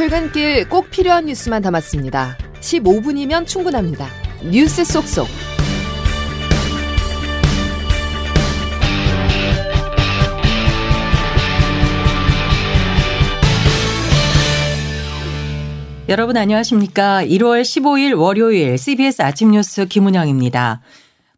출근길 꼭 필요한 뉴스만 담았습니다. 15분이면 충분합니다. 뉴스 속속. 여러분 안녕하십니까? 1월 15일 월요일 CBS 아침 뉴스 김은영입니다.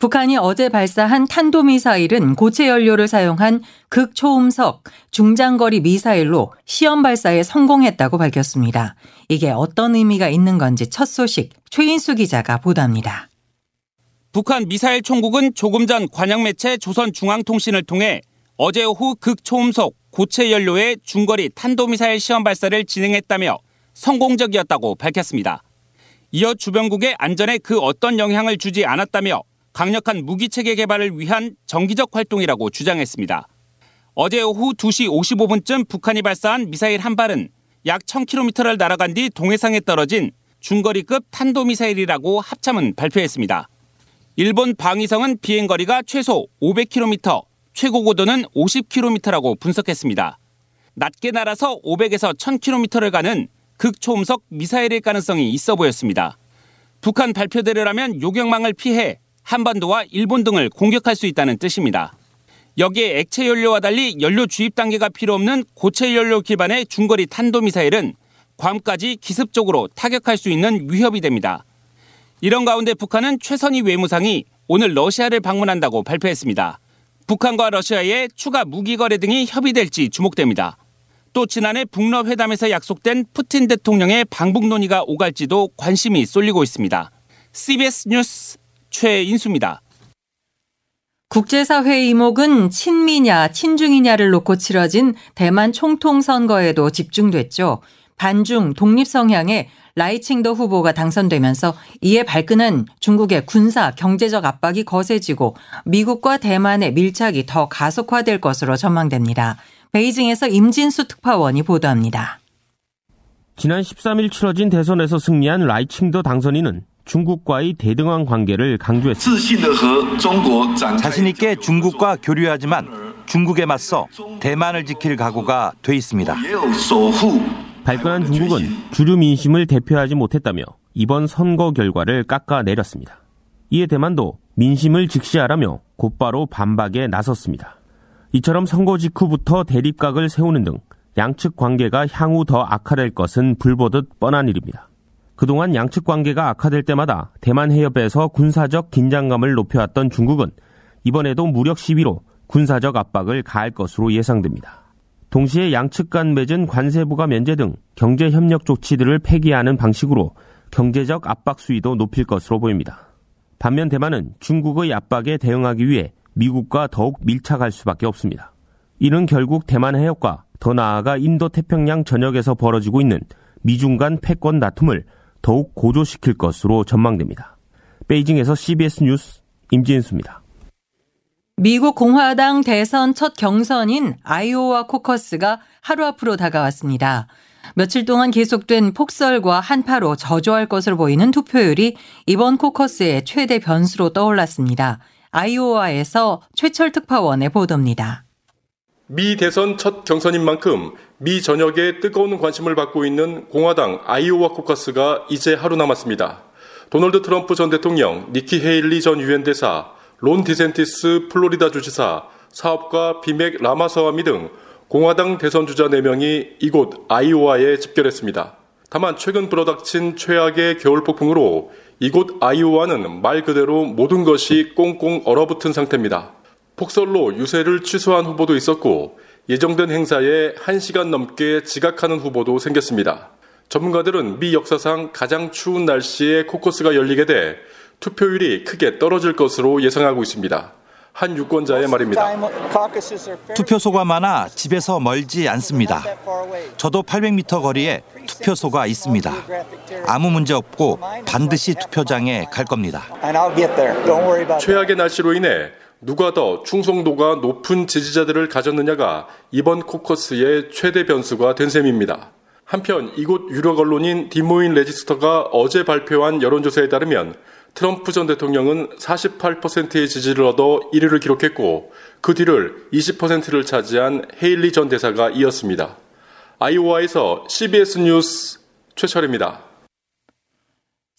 북한이 어제 발사한 탄도미사일은 고체 연료를 사용한 극초음속 중장거리 미사일로 시험 발사에 성공했다고 밝혔습니다. 이게 어떤 의미가 있는 건지 첫 소식 최인수 기자가 보도합니다. 북한 미사일 총국은 조금 전 관영 매체 조선중앙통신을 통해 어제 오후 극초음속 고체 연료의 중거리 탄도미사일 시험 발사를 진행했다며 성공적이었다고 밝혔습니다. 이어 주변국의 안전에 그 어떤 영향을 주지 않았다며 강력한 무기체계 개발을 위한 정기적 활동이라고 주장했습니다. 어제 오후 2시 55분쯤 북한이 발사한 미사일 한 발은 약 1000km를 날아간 뒤 동해상에 떨어진 중거리급 탄도미사일이라고 합참은 발표했습니다. 일본 방위성은 비행거리가 최소 500km, 최고 고도는 50km라고 분석했습니다. 낮게 날아서 500에서 1000km를 가는 극초음속 미사일일 가능성이 있어 보였습니다. 북한 발표대로라면 요격망을 피해 한반도와 일본 등을 공격할 수 있다는 뜻입니다. 여기에 액체 연료와 달리 연료 주입 단계가 필요 없는 고체 연료 기반의 중거리 탄도미사일은 괌까지 기습적으로 타격할 수 있는 위협이 됩니다. 이런 가운데 북한은 최선희 외무상이 오늘 러시아를 방문한다고 발표했습니다. 북한과 러시아의 추가 무기 거래 등이 협의될지 주목됩니다. 또 지난해 북러 회담에서 약속된 푸틴 대통령의 방북 논의가 오갈지도 관심이 쏠리고 있습니다. CBS 뉴스 최인수입니다. 국제사회 이목은 친미냐, 친중이냐를 놓고 치러진 대만 총통 선거에도 집중됐죠. 반중, 독립 성향의 라이칭더 후보가 당선되면서 이에 발끈한 중국의 군사, 경제적 압박이 거세지고 미국과 대만의 밀착이 더 가속화될 것으로 전망됩니다. 베이징에서 임진수 특파원이 보도합니다. 지난 13일 치러진 대선에서 승리한 라이칭더 당선인은 중국과의 대등한 관계를 강조했습니다. 자신 있게 중국과 교류하지만 중국에 맞서 대만을 지킬 각오가 돼 있습니다. 발끈한 중국은 주류 민심을 대표하지 못했다며 이번 선거 결과를 깎아내렸습니다. 이에 대만도 민심을 직시하라며 곧바로 반박에 나섰습니다. 이처럼 선거 직후부터 대립각을 세우는 등 양측 관계가 향후 더 악화될 것은 불보듯 뻔한 일입니다. 그동안 양측 관계가 악화될 때마다 대만 해협에서 군사적 긴장감을 높여왔던 중국은 이번에도 무력 시위로 군사적 압박을 가할 것으로 예상됩니다. 동시에 양측 간 맺은 관세부가 면제 등 경제 협력 조치들을 폐기하는 방식으로 경제적 압박 수위도 높일 것으로 보입니다. 반면 대만은 중국의 압박에 대응하기 위해 미국과 더욱 밀착할 수밖에 없습니다. 이는 결국 대만 해협과 더 나아가 인도 태평양 전역에서 벌어지고 있는 미중 간 패권 다툼을 더욱 고조시킬 것으로 전망됩니다. 베이징에서 CBS 뉴스 임진수입니다. 미국 공화당 대선 첫 경선인 아이오와 코커스가 하루 앞으로 다가왔습니다. 며칠 동안 계속된 폭설과 한파로 저조할 것으로 보이는 투표율이 이번 코커스의 최대 변수로 떠올랐습니다. 아이오와에서 최철 특파원의 보도입니다. 미 대선 첫 경선인 만큼 미 전역에 뜨거운 관심을 받고 있는 공화당 아이오와 코커스가 이제 하루 남았습니다. 도널드 트럼프 전 대통령, 니키 헤일리 전 유엔 대사, 론 디샌티스 플로리다 주지사, 사업가 비벡 라마스와미 등 공화당 대선 주자 4명이 이곳 아이오와에 집결했습니다. 다만 최근 불어닥친 최악의 겨울 폭풍으로 이곳 아이오와는 말 그대로 모든 것이 꽁꽁 얼어붙은 상태입니다. 폭설로 유세를 취소한 후보도 있었고 예정된 행사에 1시간 넘게 지각하는 후보도 생겼습니다. 전문가들은 미 역사상 가장 추운 날씨에 코커스가 열리게 돼 투표율이 크게 떨어질 것으로 예상하고 있습니다. 한 유권자의 말입니다. 투표소가 많아 집에서 멀지 않습니다. 저도 800m 거리에 투표소가 있습니다. 아무 문제 없고 반드시 투표장에 갈 겁니다. 최악의 날씨로 인해 누가 더 충성도가 높은 지지자들을 가졌느냐가 이번 코커스의 최대 변수가 된 셈입니다. 한편 이곳 유력 언론인 디모인 레지스터가 어제 발표한 여론조사에 따르면 트럼프 전 대통령은 48%의 지지를 얻어 1위를 기록했고 그 뒤를 20%를 차지한 헤일리 전 대사가 이었습니다. 아이오와에서 CBS 뉴스 최철입니다.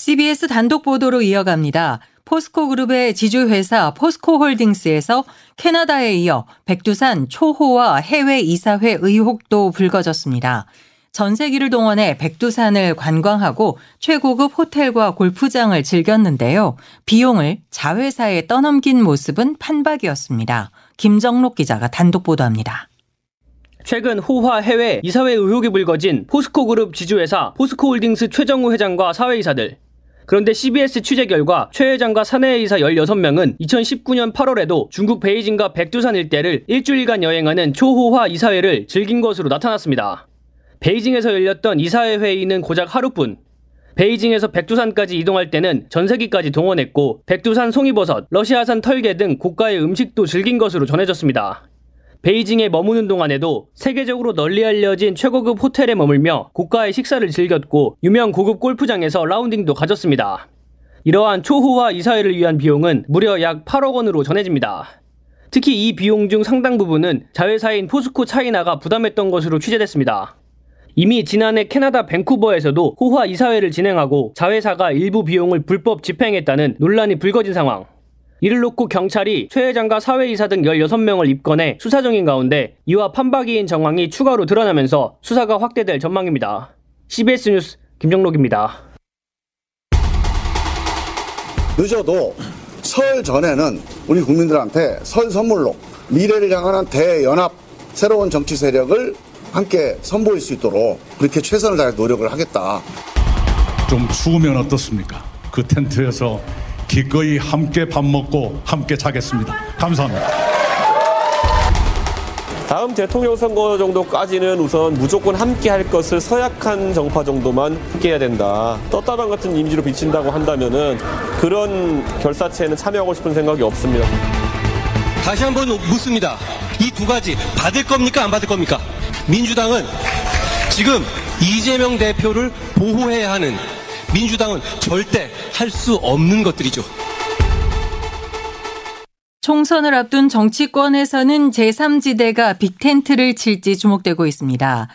CBS 단독 보도로 이어갑니다. 포스코 그룹의 지주회사 포스코 홀딩스에서 캐나다에 이어 백두산 초호와 해외 이사회 의혹도 불거졌습니다. 전 세기를 동원해 백두산을 관광하고 최고급 호텔과 골프장을 즐겼는데요. 비용을 자회사에 떠넘긴 모습은 판박이었습니다. 김정록 기자가 단독 보도합니다. 최근 호화 해외 이사회 의혹이 불거진 포스코 그룹 지주회사 포스코 홀딩스 최정우 회장과 사외이사들. 그런데 CBS 취재 결과 최 회장과 사내이사 16명은 2019년 8월에도 중국 베이징과 백두산 일대를 일주일간 여행하는 초호화 이사회를 즐긴 것으로 나타났습니다. 베이징에서 열렸던 이사회 회의는 고작 하루뿐. 베이징에서 백두산까지 이동할 때는 전세기까지 동원했고 백두산 송이버섯, 러시아산 털개 등 고가의 음식도 즐긴 것으로 전해졌습니다. 베이징에 머무는 동안에도 세계적으로 널리 알려진 최고급 호텔에 머물며 고가의 식사를 즐겼고 유명 고급 골프장에서 라운딩도 가졌습니다. 이러한 초호화 이사회를 위한 비용은 무려 약 8억 원으로 전해집니다. 특히 이 비용 중 상당 부분은 자회사인 포스코 차이나가 부담했던 것으로 취재됐습니다. 이미 지난해 캐나다 밴쿠버에서도 호화 이사회를 진행하고 자회사가 일부 비용을 불법 집행했다는 논란이 불거진 상황. 이를 놓고 경찰이 최 회장과 사회이사 등 16명을 입건해 수사 중인 가운데 이와 판박이인 정황이 추가로 드러나면서 수사가 확대될 전망입니다. CBS 뉴스 김정록입니다. 늦어도 설 전에는 우리 국민들한테 설 선물로 미래를 향하는 대연합 새로운 정치 세력을 함께 선보일 수 있도록 그렇게 최선을 다해 노력을 하겠다. 좀 추우면 어떻습니까? 그 텐트에서 기꺼이 함께 밥 먹고 함께 자겠습니다. 감사합니다. 다음 대통령 선거 정도까지는 우선 무조건 함께 할 것을 서약한 정파 정도만 함께 해야 된다. 떴다방 같은 이미지로 비친다고 한다면은 그런 결사체에는 참여하고 싶은 생각이 없습니다. 다시 한번 묻습니다. 이 두 가지 받을 겁니까 안 받을 겁니까? 민주당은 지금 이재명 대표를 보호해야 하는 민주당은 절대 할 수 없는 것들이죠. 총선을 앞둔 정치권에서는 제3지대가 빅텐트를 칠지 주목되고 있습니다.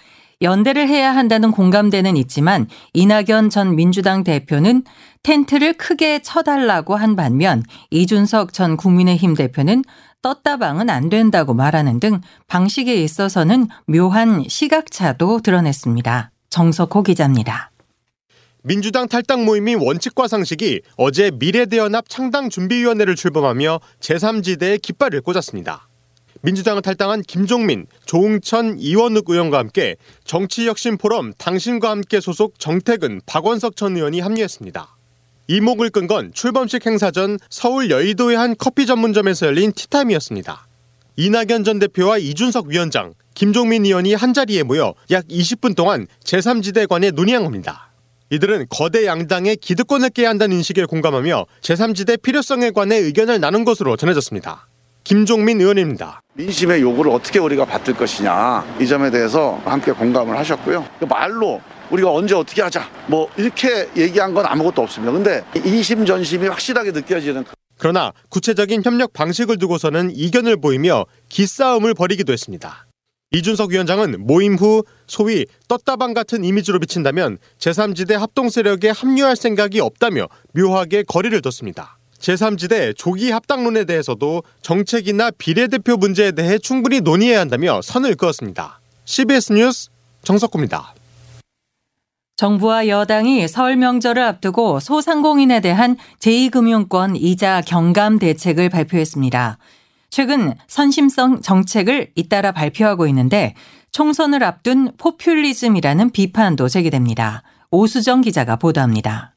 연대를 해야 한다는 공감대는 있지만 이낙연 전 민주당 대표는 텐트를 크게 쳐달라고 한 반면 이준석 전 국민의힘 대표는 떴다방은 안 된다고 말하는 등 방식에 있어서는 묘한 시각차도 드러냈습니다. 정석호 기자입니다. 민주당 탈당 모임인 원칙과 상식이 어제 미래대연합 창당준비위원회를 출범하며 제3지대에 깃발을 꽂았습니다. 민주당을 탈당한 김종민, 조응천, 이원욱 의원과 함께 정치혁신포럼 당신과 함께 소속 정태근, 박원석 전 의원이 합류했습니다. 이목을 끈 건 출범식 행사 전 서울 여의도의 한 커피 전문점에서 열린 티타임이었습니다. 이낙연 전 대표와 이준석 위원장, 김종민 의원이 한자리에 모여 약 20분 동안 제3지대 관에 논의한 겁니다. 이들은 거대 양당의 기득권을 깨야 한다는 인식에 공감하며 제3지대 필요성에 관해 의견을 나눈 것으로 전해졌습니다. 김종민 의원입니다. 민심의 요구를 어떻게 우리가 받을 것이냐 이 점에 대해서 함께 공감을 하셨고요. 말로 우리가 언제 어떻게 하자 뭐 이렇게 얘기한 건 아무것도 없습니다. 근데 이심전심이 확실하게 느껴지는 그러나 구체적인 협력 방식을 두고서는 이견을 보이며 기싸움을 벌이기도 했습니다. 이준석 위원장은 모임 후 소위 떴다방 같은 이미지로 비친다면 제3지대 합동 세력에 합류할 생각이 없다며 묘하게 거리를 뒀습니다. 제3지대 조기 합당론에 대해서도 정책이나 비례대표 문제에 대해 충분히 논의해야 한다며 선을 그었습니다. CBS 뉴스 정석구입니다. 정부와 여당이 설 명절을 앞두고 소상공인에 대한 제2금융권 이자 경감 대책을 발표했습니다. 최근 선심성 정책을 잇따라 발표하고 있는데 총선을 앞둔 포퓰리즘이라는 비판도 제기됩니다. 오수정 기자가 보도합니다.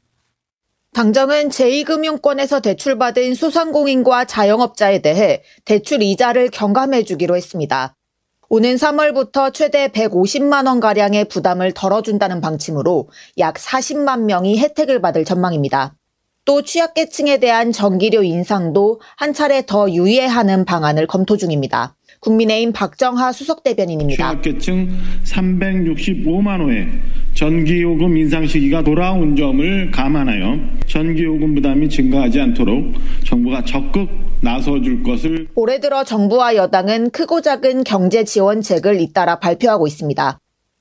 당정은 제2금융권에서 대출받은 소상공인과 자영업자에 대해 대출 이자를 경감해 주기로 했습니다. 오는 3월부터 최대 150만 원가량의 부담을 덜어준다는 방침으로 약 40만 명이 혜택을 받을 전망입니다. 또 취약계층에 대한 전기료 인상도 한 차례 더 유예하는 방안을 검토 중입니다. 국민의힘 박정하 수석 대변인입니다. 취약계층 365만 호의 전기요금 인상 시기가 돌아온 점을 감안하여 전기요금 부담이 증가하지 않도록 정부가 적극 나서줄 것을 올해 들어 정부와 여당은 크고 작은 경제 지원책을 잇따라 발표하고 있습니다.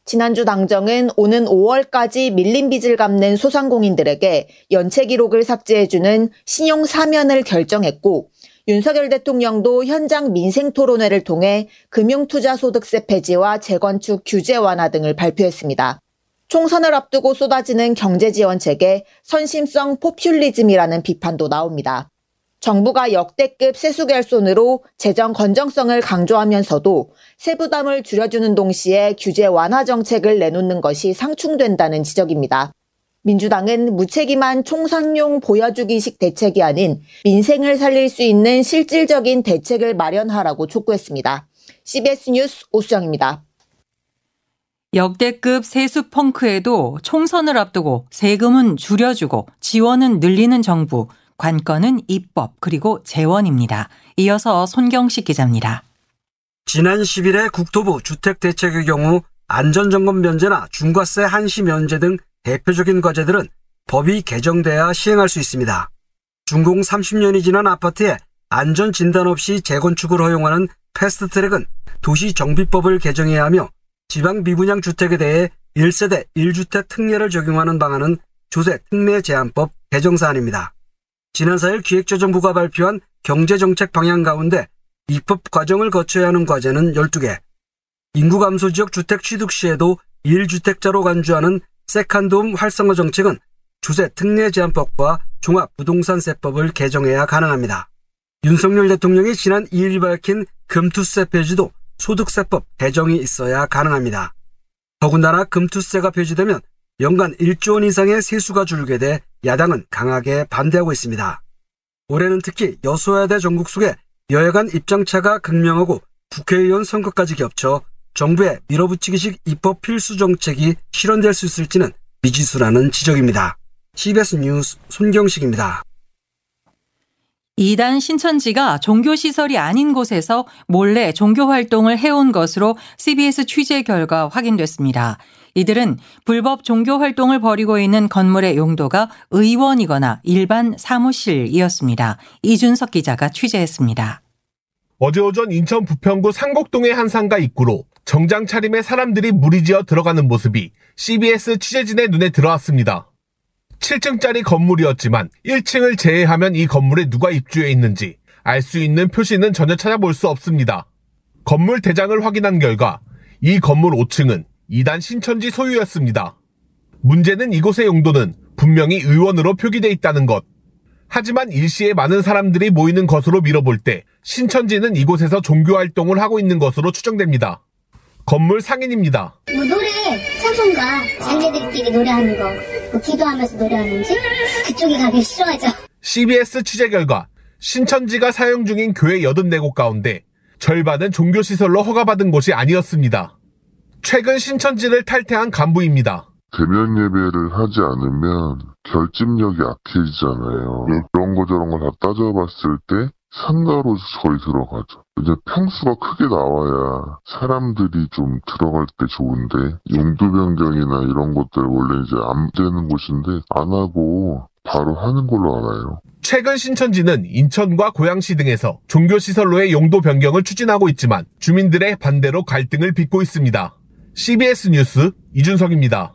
지난주 당정은 오는 5월까지 밀린 빚을 갚는 소상공인들에게 연체 기록을 삭제해주는 신용 사면을 결정했고 윤석열 대통령도 현장 민생 토론회를 통해 금융투자소득세 폐지와 재건축 규제 완화 등을 발표했습니다. 총선을 앞두고 쏟아지는 경제 지원책에 선심성 포퓰리즘이라는 비판도 나옵니다. 정부가 역대급 세수 결손으로 재정 건정성을 강조하면서도 세부담을 줄여주는 동시에 규제 완화 정책을 내놓는 것이 상충된다는 지적입니다. 민주당은 무책임한 총선용 보여주기식 대책이 아닌 민생을 살릴 수 있는 실질적인 대책을 마련하라고 촉구했습니다. CBS 뉴스 오수정입니다. 역대급 세수 펑크에도 총선을 앞두고 세금은 줄여주고 지원은 늘리는 정부, 관건은 입법 그리고 재원입니다. 이어서 손경식 기자입니다. 지난 10일에 국토부 주택대책의 경우 안전점검 면제나 중과세 한시 면제 등 대표적인 과제들은 법이 개정돼야 시행할 수 있습니다. 준공 30년이 지난 아파트에 안전 진단 없이 재건축을 허용하는 패스트트랙은 도시정비법을 개정해야 하며 지방 미분양 주택에 대해 1세대 1주택 특례를 적용하는 방안은 조세 특례 제한법 개정 사안입니다. 지난 4일 기획재정부가 발표한 경제정책 방향 가운데 입법 과정을 거쳐야 하는 과제는 12개. 인구 감소 지역 주택 취득 시에도 1주택자로 간주하는 세컨드홈 활성화 정책은 주세 특례 제한법과 종합부동산세법을 개정해야 가능합니다. 윤석열 대통령이 지난 2일 밝힌 금투세 폐지도 소득세법 개정이 있어야 가능합니다. 더군다나 금투세가 폐지되면 연간 1조 원 이상의 세수가 줄게 돼 야당은 강하게 반대하고 있습니다. 올해는 특히 여소야대 전국 속에 여야간 입장차가 극명하고 국회의원 선거까지 겹쳐 정부의 밀어붙이기식 입법 필수 정책이 실현될 수 있을지는 미지수라는 지적입니다. CBS 뉴스 손경식입니다. 이단 신천지가 종교시설이 아닌 곳에서 몰래 종교활동을 해온 것으로 CBS 취재 결과 확인됐습니다. 이들은 불법 종교 활동을 벌이고 있는 건물의 용도가 의원이거나 일반 사무실이었습니다. 이준석 기자가 취재했습니다. 어제 오전 인천 부평구 상곡동의 한 상가 입구로 정장 차림의 사람들이 무리지어 들어가는 모습이 CBS 취재진의 눈에 들어왔습니다. 7층짜리 건물이었지만 1층을 제외하면 이 건물에 누가 입주해 있는지 알 수 있는 표시는 전혀 찾아볼 수 없습니다. 건물 대장을 확인한 결과 이 건물 5층은 2단 신천지 소유였습니다. 문제는 이곳의 용도는 분명히 의원으로 표기돼 있다는 것. 하지만 일시에 많은 사람들이 모이는 것으로 밀어볼 때 신천지는 이곳에서 종교 활동을 하고 있는 것으로 추정됩니다. 건물 상인입니다. 뭐 노래, 찬송가, 자기들끼리 노래하는 거, 뭐 기도하면서 노래하는지 그쪽에 가기 싫어하죠. CBS 취재 결과 신천지가 사용 중인 교회 84곳 가운데 절반은 종교시설로 허가받은 곳이 아니었습니다. 최근 신천지를 탈퇴한 간부입니다. 대면 예배를 하지 않으면 결집력이 약해지잖아요. 그런 거 저런 거 다 따져봤을 때 상가로 거의 들어가죠. 이제 평수가 크게 나와야 사람들이 좀 들어갈 때 좋은데 용도 변경이나 이런 것들 원래 이제 안 되는 곳인데 안 하고 바로 하는 걸로 알아요. 최근 신천지는 인천과 고양시 등에서 종교시설로의 용도 변경을 추진하고 있지만 주민들의 반대로 갈등을 빚고 있습니다. CBS 뉴스 이준석입니다.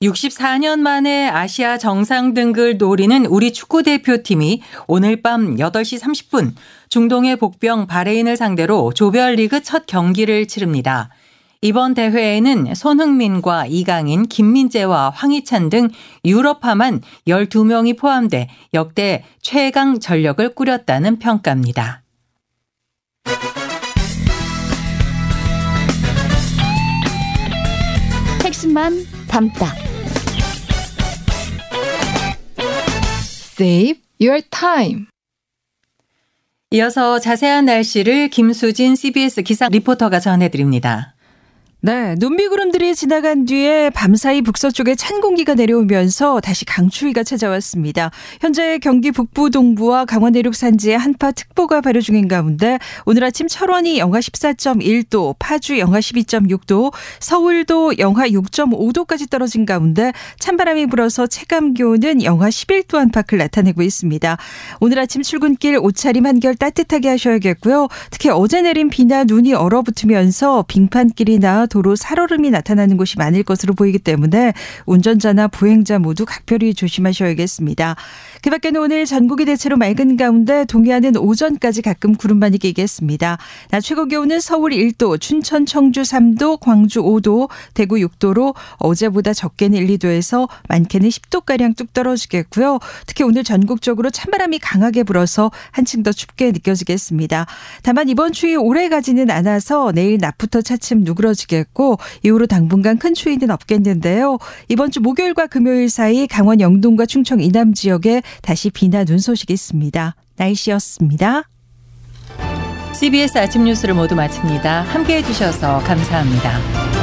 64년 만에 아시아 정상 등을 노리는 우리 축구 대표팀이 오늘 밤 8시 30분 중동의 복병 바레인을 상대로 조별리그 첫 경기를 치릅니다. 이번 대회에는 손흥민과 이강인, 김민재와 황희찬 등 유럽파만 12명이 포함돼 역대 최강 전력을 꾸렸다는 평가입니다. 핵심만 담다. Save your time. 이어서 자세한 날씨를 김수진 CBS 기상 리포터가 전해드립니다. 네, 눈비구름들이 지나간 뒤에 밤사이 북서쪽에 찬 공기가 내려오면서 다시 강추위가 찾아왔습니다. 현재 경기 북부 동부와 강원 내륙 산지에 한파특보가 발효 중인 가운데 오늘 아침 철원이 영하 14.1도, 파주 영하 12.6도, 서울도 영하 6.5도까지 떨어진 가운데 찬바람이 불어서 체감 기온은 영하 11도 안팎을 나타내고 있습니다. 오늘 아침 출근길 옷차림 한결 따뜻하게 하셔야겠고요. 특히 어제 내린 비나 눈이 얼어붙으면서 빙판길이나 도로 살얼음이 나타나는 곳이 많을 것으로 보이기 때문에 운전자나 보행자 모두 각별히 조심하셔야겠습니다. 그 밖에는 오늘 전국이 대체로 맑은 가운데 동해안은 오전까지 가끔 구름만이 끼겠습니다. 낮 최고 기온은 서울 1도, 춘천, 청주 3도, 광주 5도, 대구 6도로 어제보다 적게는 1, 2도에서 많게는 10도가량 뚝 떨어지겠고요. 특히 오늘 전국적으로 찬바람이 강하게 불어서 한층 더 춥게 느껴지겠습니다. 다만 이번 추위 오래 가지는 않아서 내일 낮부터 차츰 누그러지겠고 이후로 당분간 큰 추위는 없겠는데요. 이번 주 목요일과 금요일 사이 강원 영동과 충청 이남 지역에 다시 비나 눈 소식이 있습니다. 날씨였습니다. CBS 아침 뉴스를 모두 마칩니다. 함께 해 주셔서 감사합니다.